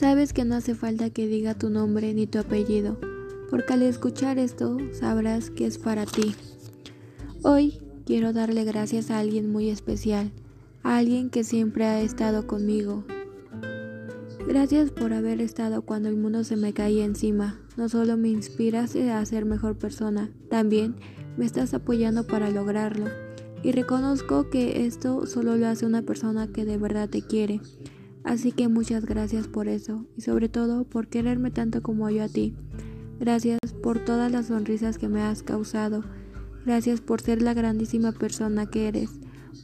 Sabes que no hace falta que diga tu nombre ni tu apellido, porque al escuchar esto sabrás que es para ti. Hoy quiero darle gracias a alguien muy especial, a alguien que siempre ha estado conmigo. Gracias por haber estado cuando el mundo se me caía encima. No solo me inspiras a ser mejor persona, también me estás apoyando para lograrlo. Y reconozco que esto solo lo hace una persona que de verdad te quiere. Así que muchas gracias por eso y sobre todo por quererme tanto como yo a ti. Gracias por todas las sonrisas que me has causado. Gracias por ser la grandísima persona que eres.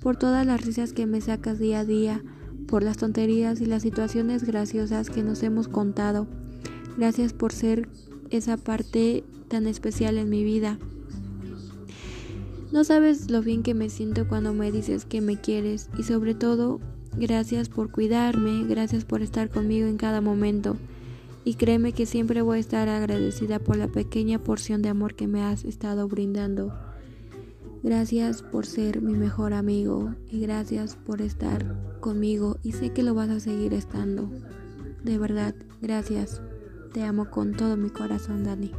Por todas las risas que me sacas día a día. Por las tonterías y las situaciones graciosas que nos hemos contado. Gracias por ser esa parte tan especial en mi vida. No sabes lo bien que me siento cuando me dices que me quieres y sobre todo Gracias por cuidarme, gracias por estar conmigo en cada momento. Y créeme que siempre voy a estar agradecida por la pequeña porción de amor que me has estado brindando. Gracias por ser mi mejor amigo y gracias por estar conmigo y sé que lo vas a seguir estando. De verdad, gracias. Te amo con todo mi corazón, Dani.